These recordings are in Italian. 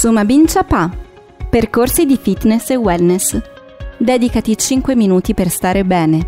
Suma Bincia Pa. Percorsi di fitness e wellness. Dedicati 5 minuti per stare bene.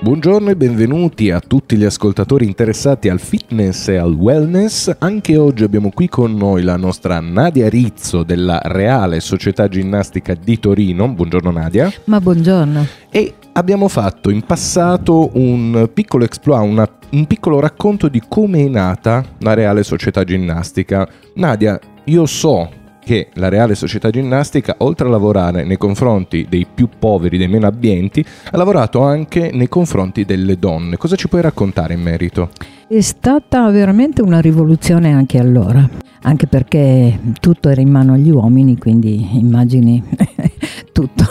Buongiorno e benvenuti a tutti gli ascoltatori interessati al fitness e al wellness. Anche oggi abbiamo qui con noi la nostra Nadia Rizzo della Reale Società Ginnastica di Torino. Buongiorno Nadia. Ma buongiorno. E abbiamo fatto in passato un piccolo exploit, una, un piccolo racconto di come è nata la Reale Società Ginnastica. Nadia, io so che la Reale Società Ginnastica, oltre a lavorare nei confronti dei più poveri, dei meno abbienti, ha lavorato anche nei confronti delle donne. Cosa ci puoi raccontare in merito? È stata veramente una rivoluzione anche allora, anche perché tutto era in mano agli uomini, quindi immagini tutto.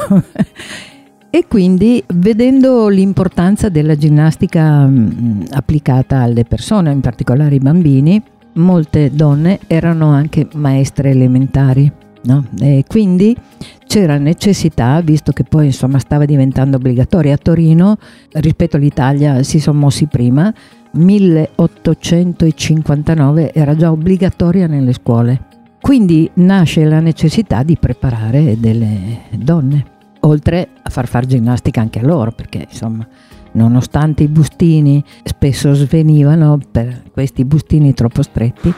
E quindi vedendo l'importanza della ginnastica mh, applicata alle persone, in particolare ai bambini, molte donne erano anche maestre elementari. No? E quindi c'era necessità, visto che poi insomma stava diventando obbligatoria a Torino, rispetto all'Italia si sono mossi prima, 1859 era già obbligatoria nelle scuole. Quindi nasce la necessità di preparare delle donne, oltre a far fare ginnastica anche a loro, perché insomma nonostante i bustini spesso svenivano per questi bustini troppo stretti,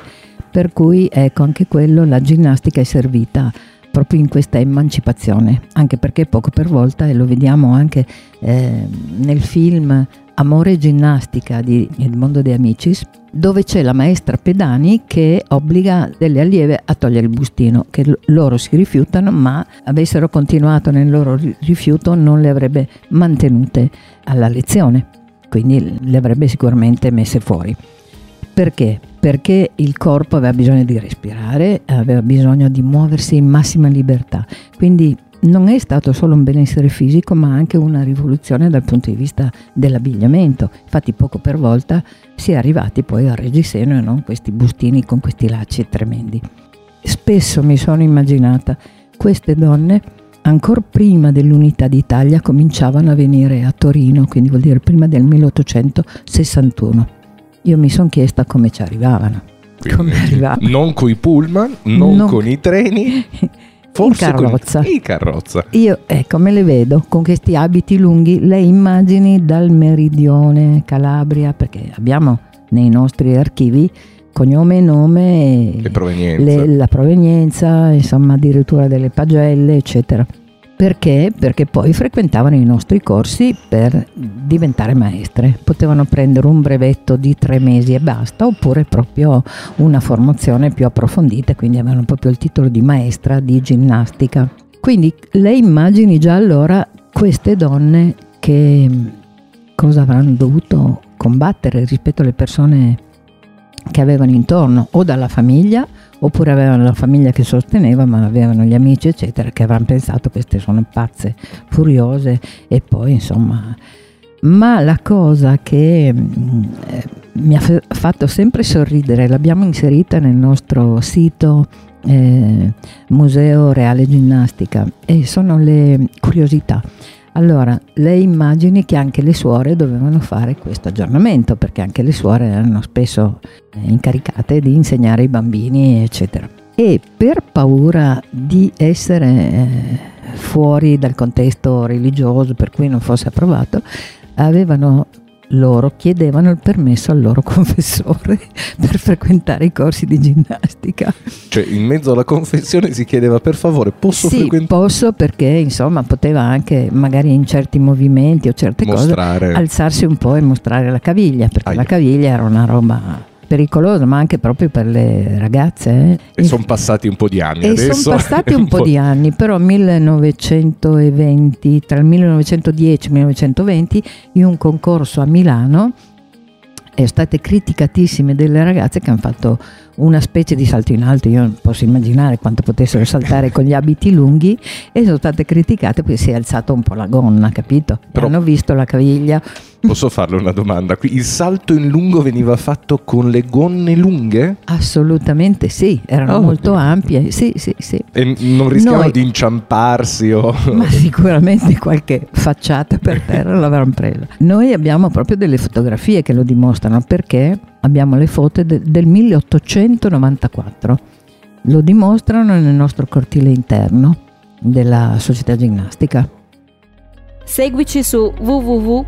per cui ecco anche quello la ginnastica è servita proprio in questa emancipazione, anche perché poco per volta, e lo vediamo anche eh, nel film Amore e ginnastica di Edmondo De Amicis, dove c'è la maestra Pedani che obbliga delle allieve a togliere il bustino, che loro si rifiutano, ma avessero continuato nel loro rifiuto non le avrebbe mantenute alla lezione, quindi le avrebbe sicuramente messe fuori. Perché? Perché il corpo aveva bisogno di respirare, aveva bisogno di muoversi in massima libertà, quindi non è stato solo un benessere fisico ma anche una rivoluzione dal punto di vista dell'abbigliamento. Infatti poco per volta si è arrivati poi al reggiseno e non questi bustini con questi lacci tremendi. Spesso mi sono immaginata queste donne ancora prima dell'unità d'Italia cominciavano a venire a Torino, quindi vuol dire prima del 1861. Io mi sono chiesta come ci arrivavano. Come arrivavano. Non con i pullman, non, non con i treni. Forse in carrozza. in carrozza. Io ecco me le vedo con questi abiti lunghi, le immagini dal meridione Calabria, perché abbiamo nei nostri archivi cognome e nome, provenienze. Le, la provenienza, insomma addirittura delle pagelle, eccetera. Perché? Perché poi frequentavano i nostri corsi per diventare maestre. Potevano prendere un brevetto di tre mesi e basta, oppure proprio una formazione più approfondita, quindi avevano proprio il titolo di maestra di ginnastica. Quindi le immagini già allora queste donne che cosa avranno dovuto combattere rispetto alle persone che avevano intorno o dalla famiglia oppure avevano la famiglia che sosteneva ma avevano gli amici eccetera che avranno pensato queste sono pazze furiose e poi insomma ma la cosa che mm, eh, mi ha fatto sempre sorridere l'abbiamo inserita nel nostro sito eh, Museo Reale Ginnastica e sono le curiosità allora, lei immagini che anche le suore dovevano fare questo aggiornamento, perché anche le suore erano spesso eh, incaricate di insegnare ai bambini, eccetera. E per paura di essere eh, fuori dal contesto religioso, per cui non fosse approvato, avevano loro chiedevano il permesso al loro confessore per frequentare i corsi di ginnastica. Cioè, in mezzo alla confessione si chiedeva per favore, posso sì, frequentare? posso perché insomma poteva anche magari in certi movimenti o certe mostrare. cose alzarsi un po' e mostrare la caviglia, perché Aia. la caviglia era una roba pericoloso, ma anche proprio per le ragazze. Eh. E sono passati un po' di anni e. Sono passati un, un po' di anni, però 1920, tra il 1910 e il 1920, in un concorso a Milano, è state criticatissime delle ragazze che hanno fatto una specie di salto in alto, io non posso immaginare quanto potessero saltare con gli abiti lunghi e sono state criticate perché si è alzata un po' la gonna, capito? Però hanno visto la caviglia Posso farle una domanda? Il salto in lungo veniva fatto con le gonne lunghe? Assolutamente sì, erano oh, molto Dio. ampie, sì, sì, sì. E non rischiavano Noi, di inciamparsi o... Ma sicuramente qualche facciata per terra l'avranno presa. Noi abbiamo proprio delle fotografie che lo dimostrano perché abbiamo le foto de- del 1894 lo dimostrano nel nostro cortile interno della società ginnastica. Seguici su www.mboom.it.